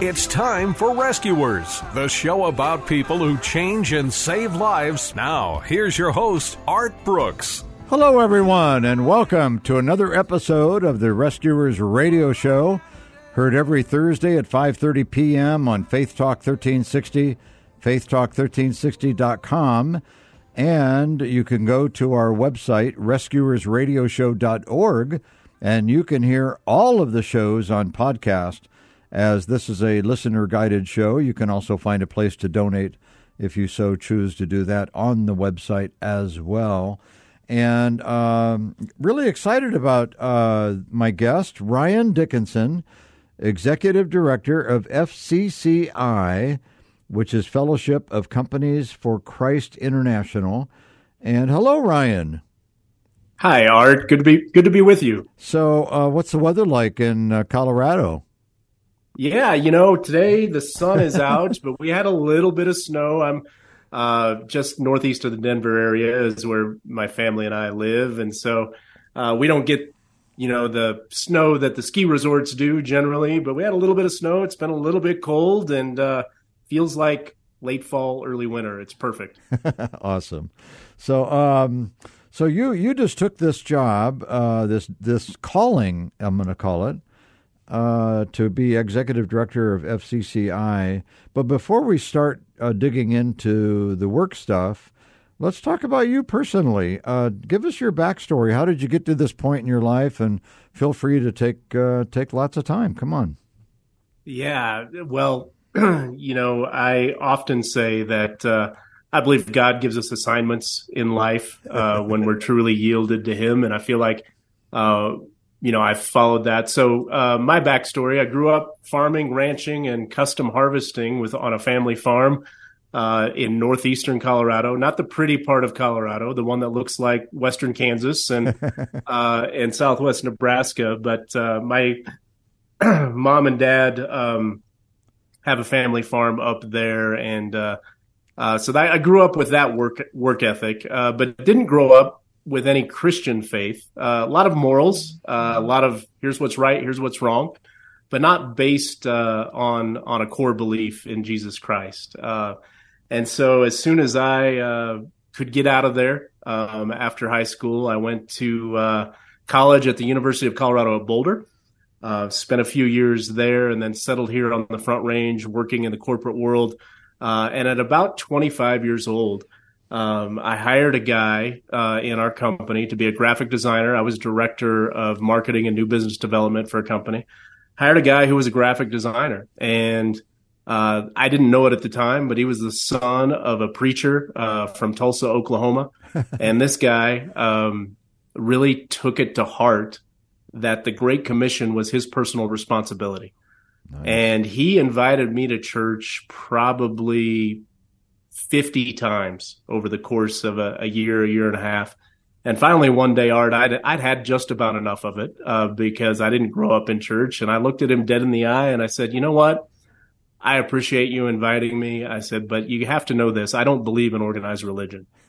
It's time for Rescuers, the show about people who change and save lives. Now, here's your host, Art Brooks. Hello, everyone, and welcome to another episode of the Rescuers Radio Show. Heard every Thursday at 5:30 p.m. on Faith Talk 1360, faithtalk1360.com, and you can go to our website rescuersradioshow.org, and you can hear all of the shows on podcast as this is a listener guided show. You can also find a place to donate if you so choose to do that on the website as well. And um, really excited about uh, my guest, Ryan Dickinson, Executive Director of FCCI, which is Fellowship of Companies for Christ International. And hello, Ryan. Hi, Art. Good to be good to be with you. So, uh, what's the weather like in uh, Colorado? Yeah, you know, today the sun is out, but we had a little bit of snow. I'm uh, just northeast of the Denver area is where my family and I live, and so uh, we don't get you know the snow that the ski resorts do generally, but we had a little bit of snow. It's been a little bit cold and uh, feels like late fall, early winter. It's perfect. awesome. So, um, so you you just took this job, uh, this this calling, I'm going to call it, uh, to be executive director of FCCI. But before we start uh, digging into the work stuff, let's talk about you personally. Uh, give us your backstory. How did you get to this point in your life? And feel free to take uh, take lots of time. Come on. Yeah. Well, you know, I often say that. Uh, I believe God gives us assignments in life uh, when we're truly yielded to Him, and I feel like you know, I've followed that. So uh, my backstory: I grew up farming, ranching, and custom harvesting with on a family farm uh, in northeastern Colorado. Not the pretty part of Colorado, the one that looks like western Kansas and uh, and southwest Nebraska. But uh, my mom and dad um, have a family farm up there, and uh, uh, so that, I grew up with that work work ethic, but didn't grow up with any Christian faith. Uh, a lot of morals, uh, a lot of here's what's right, here's what's wrong, but not based uh, on on a core belief in Jesus Christ. Uh, and so, as soon as I uh, could get out of there um, after high school, I went to uh, college at the University of Colorado at Boulder. spent a few years there, and then settled here on the Front Range, working in the corporate world. and at about 25 years old, um, I hired a guy uh, in our company to be a graphic designer. I was director of marketing and new business development for a company. Hired a guy who was a graphic designer, and uh, I didn't know it at the time, but he was the son of a preacher uh, from Tulsa, Oklahoma. and this guy um, really took it to heart that the Great Commission was his personal responsibility. Nice. And he invited me to church probably 50 times over the course of a, a, year, a year and a half. And finally, one day, Art, I'd, I'd had just about enough of it uh, because I didn't grow up in church. And I looked at him dead in the eye and I said, you know what? I appreciate you inviting me. I said, but you have to know this. I don't believe in organized religion.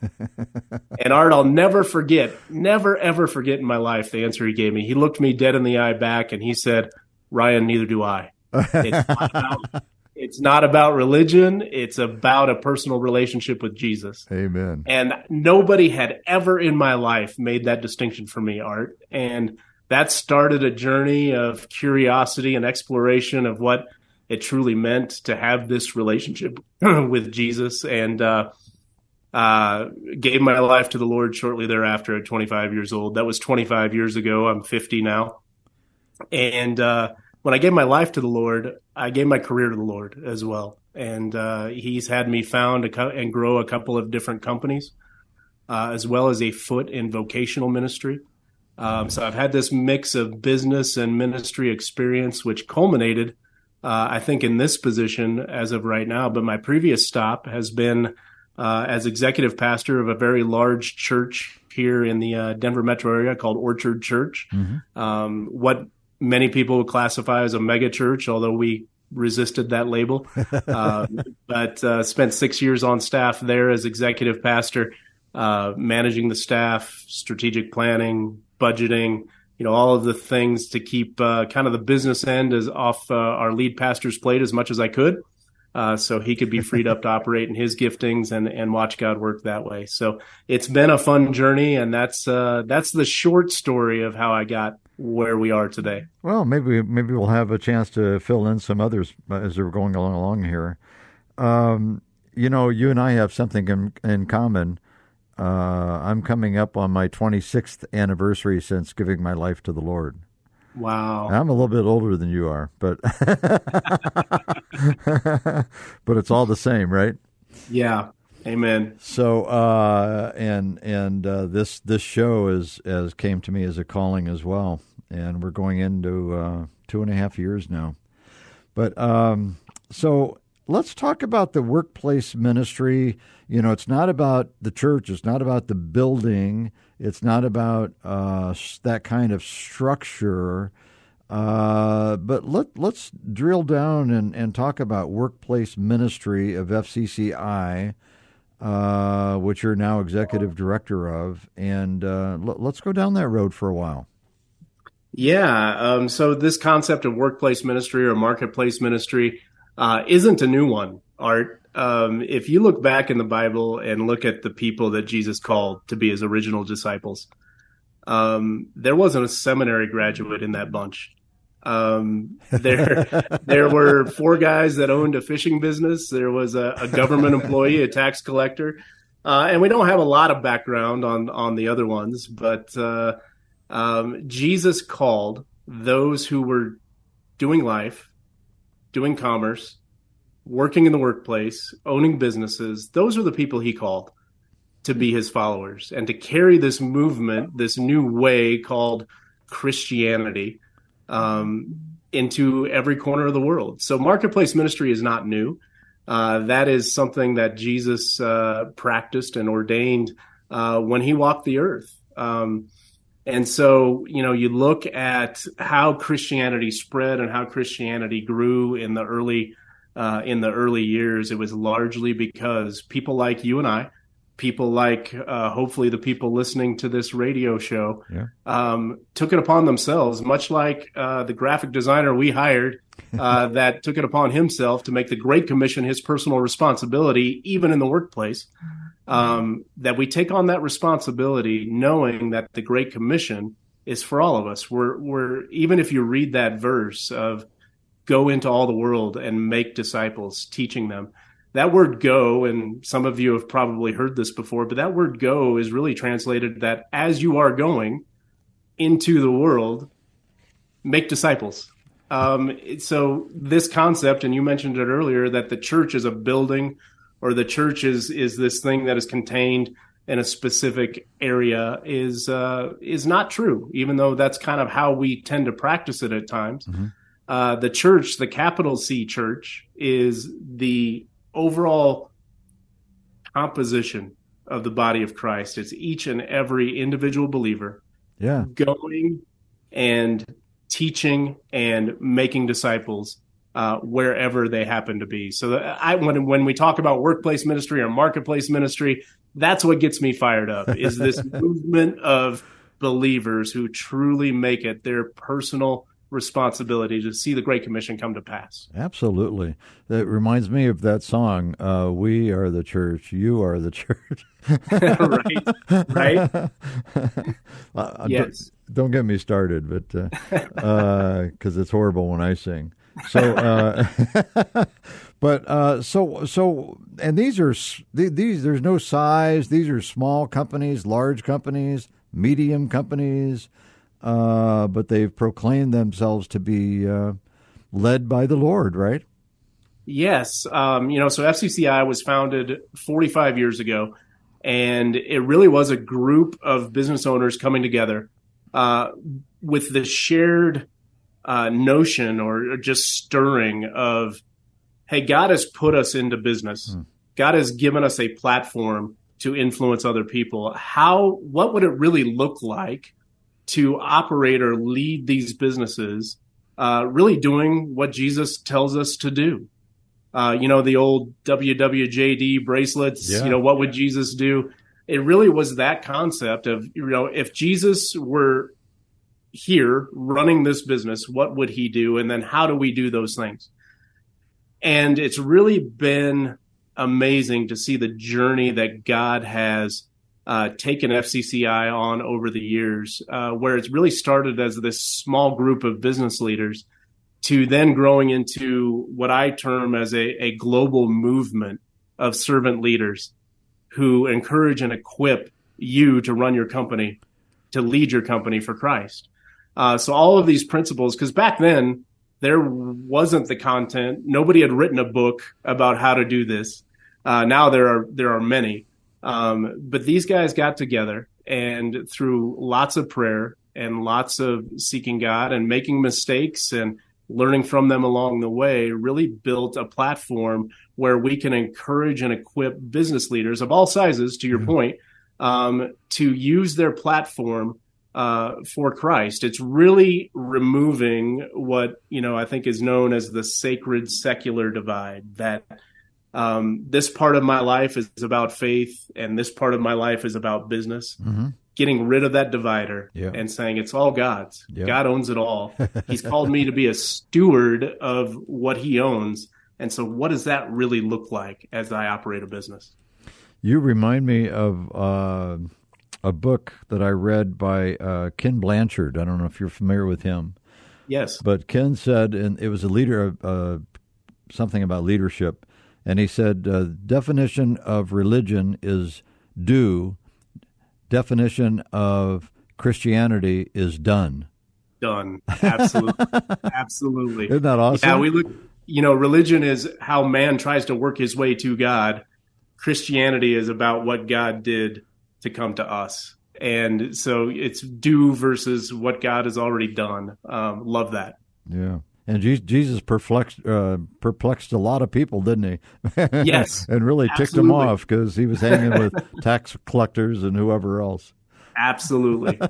and Art, I'll never forget, never ever forget in my life the answer he gave me. He looked me dead in the eye back and he said, Ryan, neither do I. It's it's not about religion. It's about a personal relationship with Jesus. Amen. And nobody had ever in my life made that distinction for me, Art. And that started a journey of curiosity and exploration of what it truly meant to have this relationship with Jesus and uh, uh, gave my life to the Lord shortly thereafter at 25 years old. That was 25 years ago. I'm 50 now. And uh, when I gave my life to the Lord, I gave my career to the Lord as well. And uh, He's had me found co- and grow a couple of different companies, uh, as well as a foot in vocational ministry. Um, so I've had this mix of business and ministry experience, which culminated, uh, I think, in this position as of right now. But my previous stop has been uh, as executive pastor of a very large church here in the uh, Denver metro area called Orchard Church. Mm-hmm. Um, what many people would classify as a mega church, although we resisted that label. Uh, but uh, spent six years on staff there as executive pastor, uh, managing the staff, strategic planning, budgeting, you know, all of the things to keep uh, kind of the business end as off uh, our lead pastor's plate as much as I could. Uh, so he could be freed up to operate in his giftings and, and watch God work that way. So it's been a fun journey, and that's uh, that's the short story of how I got where we are today. Well, maybe maybe we'll have a chance to fill in some others as we're going along, along here. Um, you know, you and I have something in, in common. Uh, I'm coming up on my 26th anniversary since giving my life to the Lord. Wow. I'm a little bit older than you are, but but it's all the same, right? Yeah. Amen. So uh, and and uh, this this show is as came to me as a calling as well, and we're going into uh, two and a half years now. But um, so let's talk about the workplace ministry. You know, it's not about the church, it's not about the building, it's not about uh, that kind of structure. Uh, but let, let's drill down and, and talk about workplace ministry of FCCI, uh, which you're now executive director of. And uh, l- let's go down that road for a while. Yeah. Um, so, this concept of workplace ministry or marketplace ministry uh, isn't a new one, Art. Um, if you look back in the Bible and look at the people that Jesus called to be his original disciples, um, there wasn't a seminary graduate in that bunch. Um, there, there were four guys that owned a fishing business. There was a, a government employee, a tax collector, uh, and we don't have a lot of background on on the other ones. But uh, um, Jesus called those who were doing life doing commerce, working in the workplace, owning businesses. Those are the people he called to be his followers and to carry this movement, this new way called Christianity, um, into every corner of the world. So, marketplace ministry is not new. Uh, that is something that Jesus uh, practiced and ordained uh, when he walked the earth. Um, and so, you know, you look at how Christianity spread and how Christianity grew in the early uh, in the early years. It was largely because people like you and I, people like uh, hopefully the people listening to this radio show, yeah. um, took it upon themselves, much like uh, the graphic designer we hired. Uh, that took it upon himself to make the Great Commission his personal responsibility, even in the workplace um, that we take on that responsibility, knowing that the Great Commission is for all of us. We're, we're even if you read that verse of go into all the world and make disciples, teaching them. That word go, and some of you have probably heard this before, but that word go is really translated that as you are going into the world, make disciples. Um, so this concept, and you mentioned it earlier, that the church is a building or the church is is this thing that is contained in a specific area is uh, is not true. Even though that's kind of how we tend to practice it at times. Mm-hmm. Uh, the church, the capital C church, is the overall composition of the body of Christ. It's each and every individual believer yeah. going and teaching and making disciples uh, wherever they happen to be. So I, when when we talk about workplace ministry or marketplace ministry, that's what gets me fired up. Is this movement of believers who truly make it their personal responsibility to see the Great Commission come to pass. Absolutely. That reminds me of that song, uh, We Are the Church, You Are the Church. right. Right. uh, yes. Don't, don't, get me started, but because uh, uh it's horrible when I sing. So, uh, but uh, so so, and these are these. There's no size. These are small companies, large companies, medium companies, uh, but they've proclaimed themselves to be uh, led by the Lord, right? Yes. Um, you know, so FCCI was founded 45 years ago, and it really was a group of business owners coming together uh, with the shared uh, notion or, or, just stirring of, hey, God has put us into business. Mm. God has given us a platform to influence other people. How, what would it really look like to operate or lead these businesses, uh, really doing what Jesus tells us to do? Uh, you know, the old WWJD bracelets, yeah. you know, what would Jesus do? It really was that concept of, you know, if Jesus were here running this business, what would he do? And then how do we do those things? And it's really been amazing to see the journey that God has uh, taken FCCI on over the years, uh, where it's really started as this small group of business leaders to then growing into what I term as a, a global movement of servant leaders who encourage and equip you to run your company, to lead your company for Christ. Uh, so all of these principles, because back then there wasn't the content. Nobody had written a book about how to do this. Uh, now there are there are many, um, but these guys got together and through lots of prayer and lots of seeking God and making mistakes and learning from them along the way, really built a platform where we can encourage and equip business leaders of all sizes. To your point, um, to use their platform uh, for Christ. It's really removing what you know I think is known as the sacred secular divide. That um, this part of my life is about faith, and this part of my life is about business. Mm-hmm. Getting rid of that divider yeah. and saying it's all God's. Yeah. God owns it all. He's called me to be a steward of what He owns. And so, what does that really look like as I operate a business? You remind me of. Uh a book that I read by uh, Ken Blanchard. I don't know if you're familiar with him. Yes. But Ken said, and it was a leader, uh, something about leadership, and he said, uh, definition of religion is do, definition of Christianity is done. Done. Absolutely. Absolutely. Isn't that awesome? Yeah, we look, you know, religion is how man tries to work his way to God. Christianity is about what God did to come to us. And so it's do versus what God has already done. Um, love that. Yeah. And Jesus perplexed uh, perplexed a lot of people, didn't he? Yes, and really absolutely. ticked them off because he was hanging with tax collectors and whoever else. Absolutely.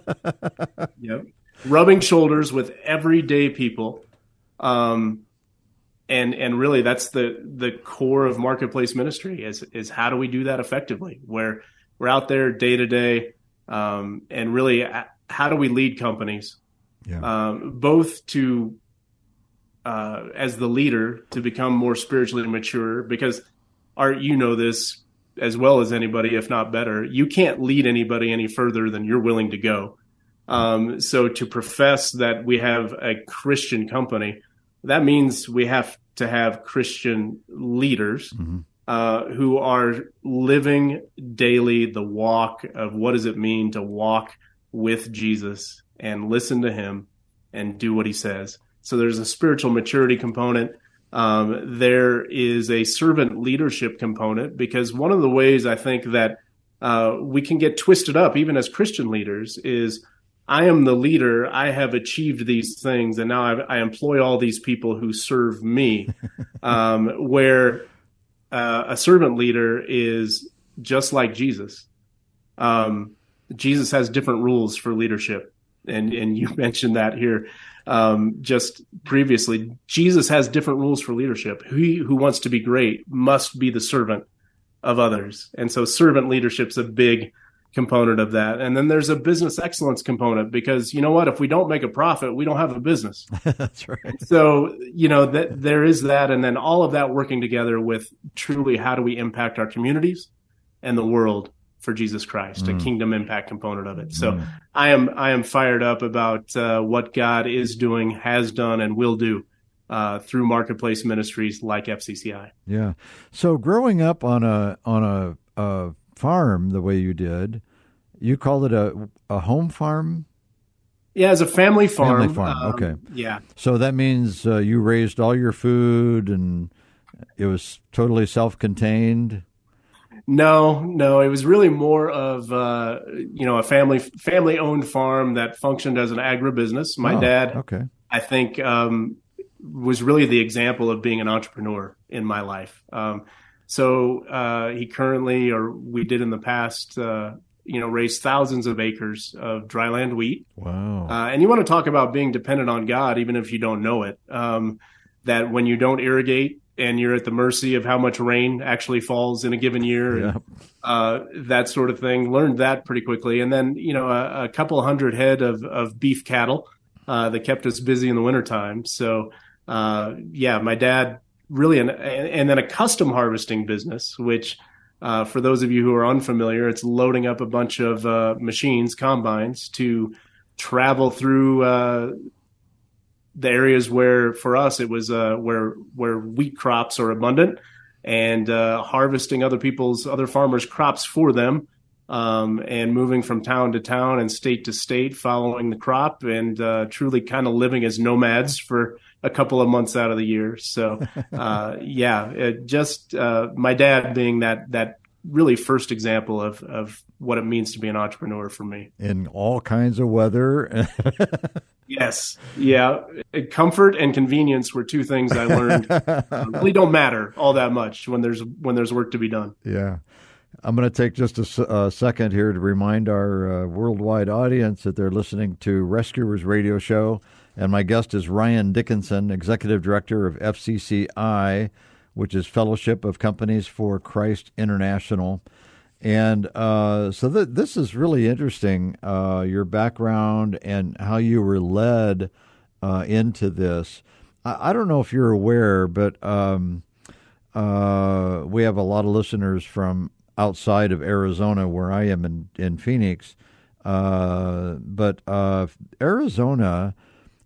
yep. Rubbing shoulders with everyday people, um, and and really that's the the core of marketplace ministry is is how do we do that effectively? Where we're out there day to day, um, and really, uh, how do we lead companies, yeah. um, both to uh, as the leader to become more spiritually mature? Because Art, you know this as well as anybody, if not better. You can't lead anybody any further than you're willing to go. Um, so to profess that we have a Christian company, that means we have to have Christian leaders. Mm-hmm uh, who are living daily the walk of what does it mean to walk with Jesus and listen to him and do what he says. So there's a spiritual maturity component. Um, there is a servant leadership component because one of the ways I think that uh, we can get twisted up, even as Christian leaders, is I am the leader. I have achieved these things, and now I, I employ all these people who serve me. Um, where uh, a servant leader is just like Jesus. Um, Jesus has different rules for leadership, and and you mentioned that here um, just previously. Jesus has different rules for leadership. He who wants to be great must be the servant of others, and so servant leadership's a big component of that. And then there's a business excellence component because you know what? If we don't make a profit, we don't have a business. That's right. So, you know, that there is that. And then all of that working together with truly how do we impact our communities and the world for Jesus Christ, mm. a kingdom impact component of it. So mm. I am, I am fired up about uh, what God is doing, has done, and will do uh, through marketplace ministries like FCCI. Yeah. So growing up on a on a, a farm the way you did, you called it a a home farm. Yeah, as a family farm. Family farm. um, okay. Yeah. So that means uh, you raised all your food and it was totally self-contained. No, no, it was really more of uh, you know a family family owned farm that functioned as an agribusiness. My Oh, dad, Okay. I think, um, was really the example of being an entrepreneur in my life. Um, so uh, he currently, or we did in the past, uh, you know, raised thousands of acres of dryland wheat. Wow. Uh, and you want to talk about being dependent on God, even if you don't know it. Um, that when you don't irrigate and you're at the mercy of how much rain actually falls in a given year, and, uh, that sort of thing. Learned that pretty quickly, and then you know a, a couple hundred head of of beef cattle uh, that kept us busy in the wintertime. So uh, yeah, my dad really, an, and then a custom harvesting business, which. Uh, for those of you who are unfamiliar, it's loading up a bunch of uh, machines, combines, to travel through uh, the areas where, for us, it was uh, where where wheat crops are abundant, and uh, harvesting other people's other farmers' crops for them, um, and moving from town to town and state to state, following the crop, and uh, truly kind of living as nomads for a couple of months out of the year. So, uh, yeah, it just uh, my dad being that that really first example of of what it means to be an entrepreneur for me. In all kinds of weather. Yes, yeah, comfort and convenience were two things I learned really don't matter all that much when there's when there's work to be done. Yeah. I'm going to take just a second here to remind our uh, worldwide audience that they're listening to Rescuers Radio Show. And my guest is Ryan Dickinson, Executive Director of FCCI, which is Fellowship of Companies for Christ International. And uh, so th- this is really interesting, uh, your background and how you were led uh, into this. I-, I don't know if you're aware, but um, uh, we have a lot of listeners from outside of Arizona, where I am in, in Phoenix. Uh, but uh, Arizona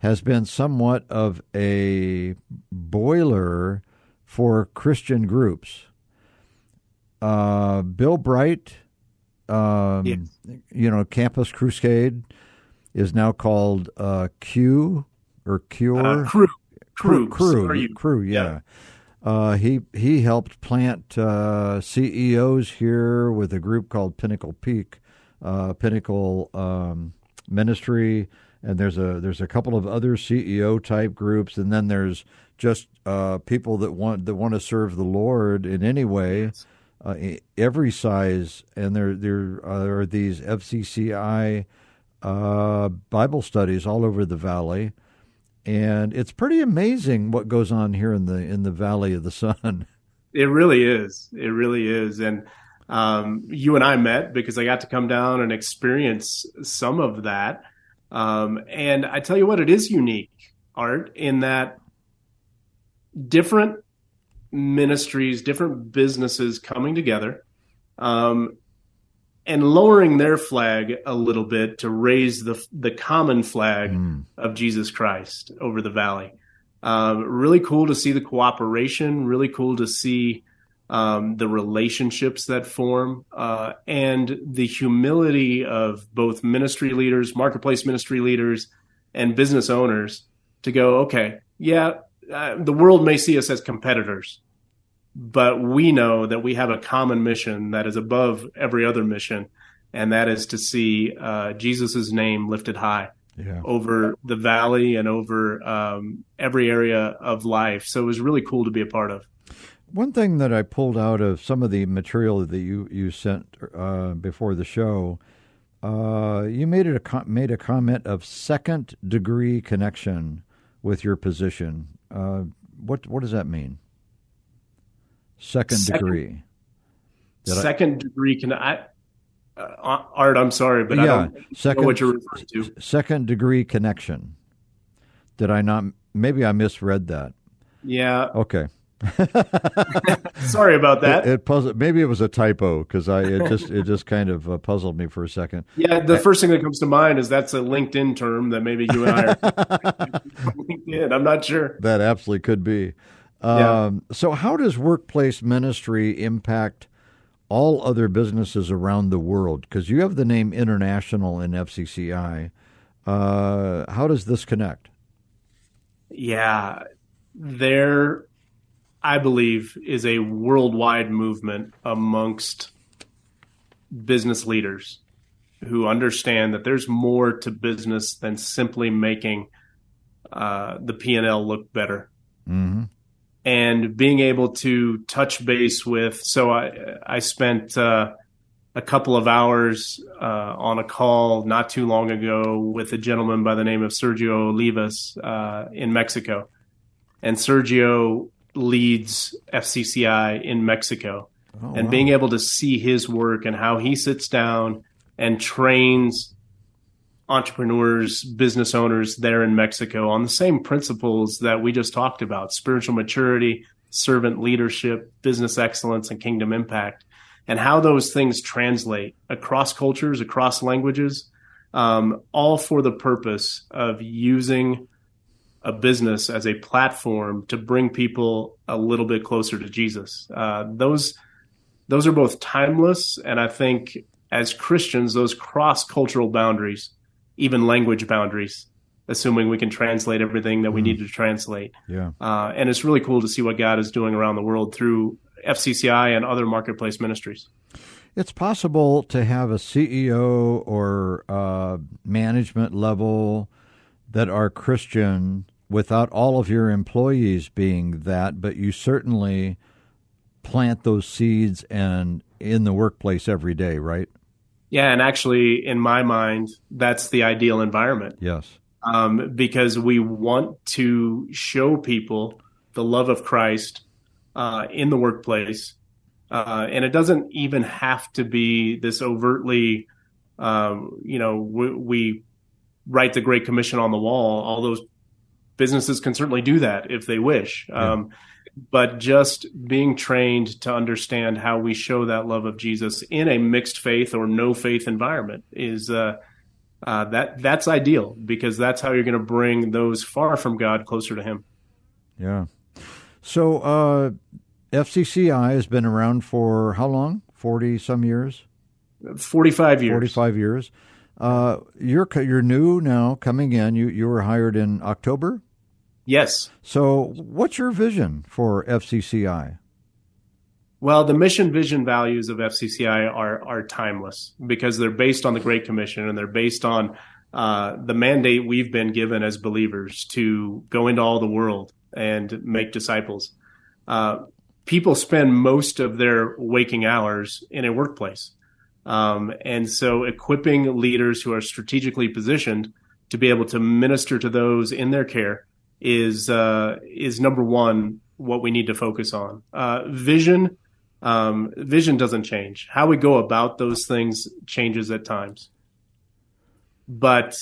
has been somewhat of a boiler for Christian groups. Uh, Bill Bright, um, Yes. you know, Campus Crusade is now called uh, Q or Cure Uh, Cru, Cru, Cru, you? Cru, yeah. Uh, he he helped plant uh, CEOs here with a group called Pinnacle Peak, uh, Pinnacle um, Ministry, and there's a there's a couple of other CEO type groups, and then there's just uh, people that want that want to serve the Lord in any way, uh, every size, and there there are these FCCI uh, Bible studies all over the valley and it's pretty amazing what goes on here in the in the Valley of the Sun. It really is. It really is. And um, you and I met because I got to come down and experience some of that. Um, and I tell you what, it is unique, Art, in that different ministries, different businesses coming together um, and lowering their flag a little bit to raise the the common flag of Jesus Christ over the valley. Um, really cool to see the cooperation. Really cool to see um, the relationships that form uh, and the humility of both ministry leaders, marketplace ministry leaders, and business owners to go. Okay, yeah, uh, the world may see us as competitors, but we know that we have a common mission that is above every other mission, and that is to see uh, Jesus' name lifted high Yeah. over the valley and over um, every area of life. So it was really cool to be a part of. One thing that I pulled out of some of the material that you you sent uh, before the show, uh, you made it a com- made a comment of second degree connection with your position. Uh, what what does that mean? Second, Second- degree. Did I- Second degree can I. Uh, Art, I'm sorry, but I yeah, don't second know what you're referring to. second degree connection. Did I not? Maybe I misread that. Yeah, Okay. Sorry about that. It, it puzzled. Maybe it was a typo because I it just it just kind of uh, puzzled me for a second. Yeah, the first thing that comes to mind is that's a LinkedIn term that maybe you and I are LinkedIn. I'm not sure. That absolutely could be. Um, yeah. So, how does workplace ministry impact all other businesses around the world? Because you have the name international in FCCI. Uh, how does this connect? Yeah, there, I believe, is a worldwide movement amongst business leaders who understand that there's more to business than simply making uh, the P and L look better. Mm-hmm and being able to touch base with. So I I spent uh, a couple of hours uh, on a call not too long ago with a gentleman by the name of Sergio Olivas uh, in Mexico, and Sergio leads FCCI in Mexico, oh, and wow. being able to see his work and how he sits down and trains entrepreneurs, business owners there in Mexico on the same principles that we just talked about spiritual maturity, servant leadership, business excellence, and kingdom impact, and how those things translate across cultures, across languages, um, all for the purpose of using a business as a platform to bring people a little bit closer to Jesus. Uh, those those are both timeless, and I think as Christians, those cross cultural boundaries even language boundaries, assuming we can translate everything that we mm. need to translate. Yeah. Uh, and it's really cool to see what God is doing around the world through FCCI and other marketplace ministries. It's possible to have a CEO or uh, management level that are Christian without all of your employees being that, but you certainly plant those seeds and in the workplace every day, right? Yeah, and actually, in my mind, that's the ideal environment. Yes. Um, because we want to show people the love of Christ uh, in the workplace. Uh, and it doesn't even have to be this overtly, um, you know, we, we, write the Great Commission on the wall. All those businesses can certainly do that if they wish. Yeah. Um, but just being trained to understand how we show that love of Jesus in a mixed faith or no faith environment is uh, uh, that that's ideal because that's how you're going to bring those far from God closer to Him. Yeah. So uh, FCCI has been around for how long? Forty some years. Forty-five years. Forty-five years. Uh, you're you're new now, coming in. You you were hired in October. Yes. So, what's your vision for FCCI? Well, the mission, vision, values of FCCI are are timeless because they're based on the Great Commission and they're based on uh, the mandate we've been given as believers to go into all the world and make disciples. Uh, people spend most of their waking hours in a workplace, um, and so equipping leaders who are strategically positioned to be able to minister to those in their care is uh, is number one what we need to focus on. Uh, vision, um, vision doesn't change. How we go about those things changes at times. But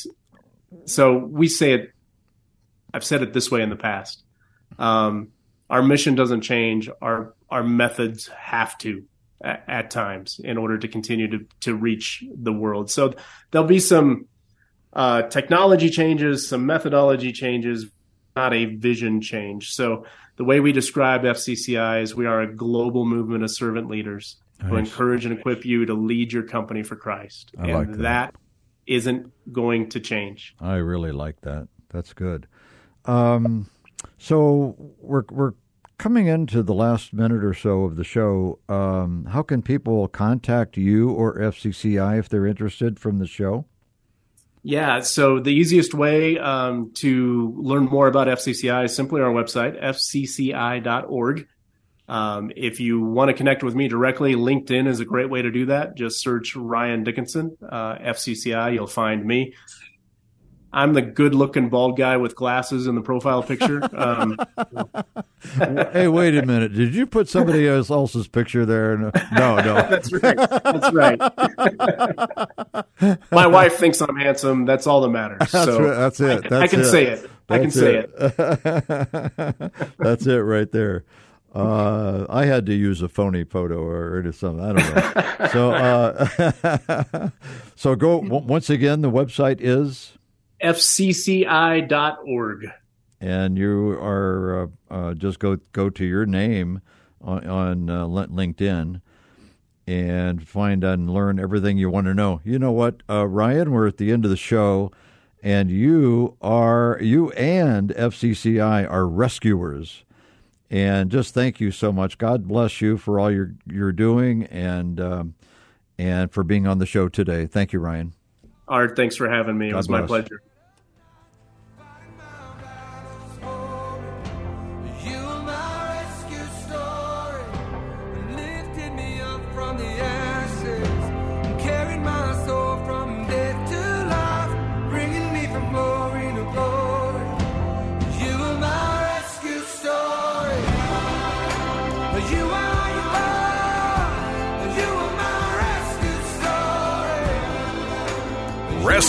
so we say it. I've said it this way in the past. Um, our mission doesn't change. Our our methods have to at, at, times in order to continue to to reach the world. So there'll be some uh, technology changes, some methodology changes, not a vision change. So the way we describe FCCI is we are a global movement of servant leaders nice. who encourage and equip you to lead your company for Christ. I and like that. that isn't going to change. I really like that. That's good. Um, so we're we're coming into the last minute or so of the show. Um, how can people contact you or FCCI if they're interested from the show? Yeah, so the easiest way um, to learn more about FCCI is simply our website, fcci.org. Um, if you want to connect with me directly, LinkedIn is a great way to do that. Just search Ryan Dickinson, uh, FCCI, you'll find me. I'm the good looking bald guy with glasses in the profile picture. Um, hey, wait a minute. Did you put somebody else's picture there? No, no. That's right. That's right. My wife thinks I'm handsome. That's all that matters. That's, so right. That's it. That's I can it. say it. That's I can say it. it. That's it right there. Uh, I had to use a phony photo or something. I don't know. so, uh, so go once again. The website is fcci.org, and you are uh, uh, just go go to your name on, on uh, LinkedIn and find and learn everything you want to know. You know what, uh, Ryan? We're at the end of the show, and you are you and FCCI are rescuers. And just thank you so much. God bless you for all you're you're doing and um, and for being on the show today. Thank you, Ryan. Art, thanks for having me. God it was bless. my pleasure.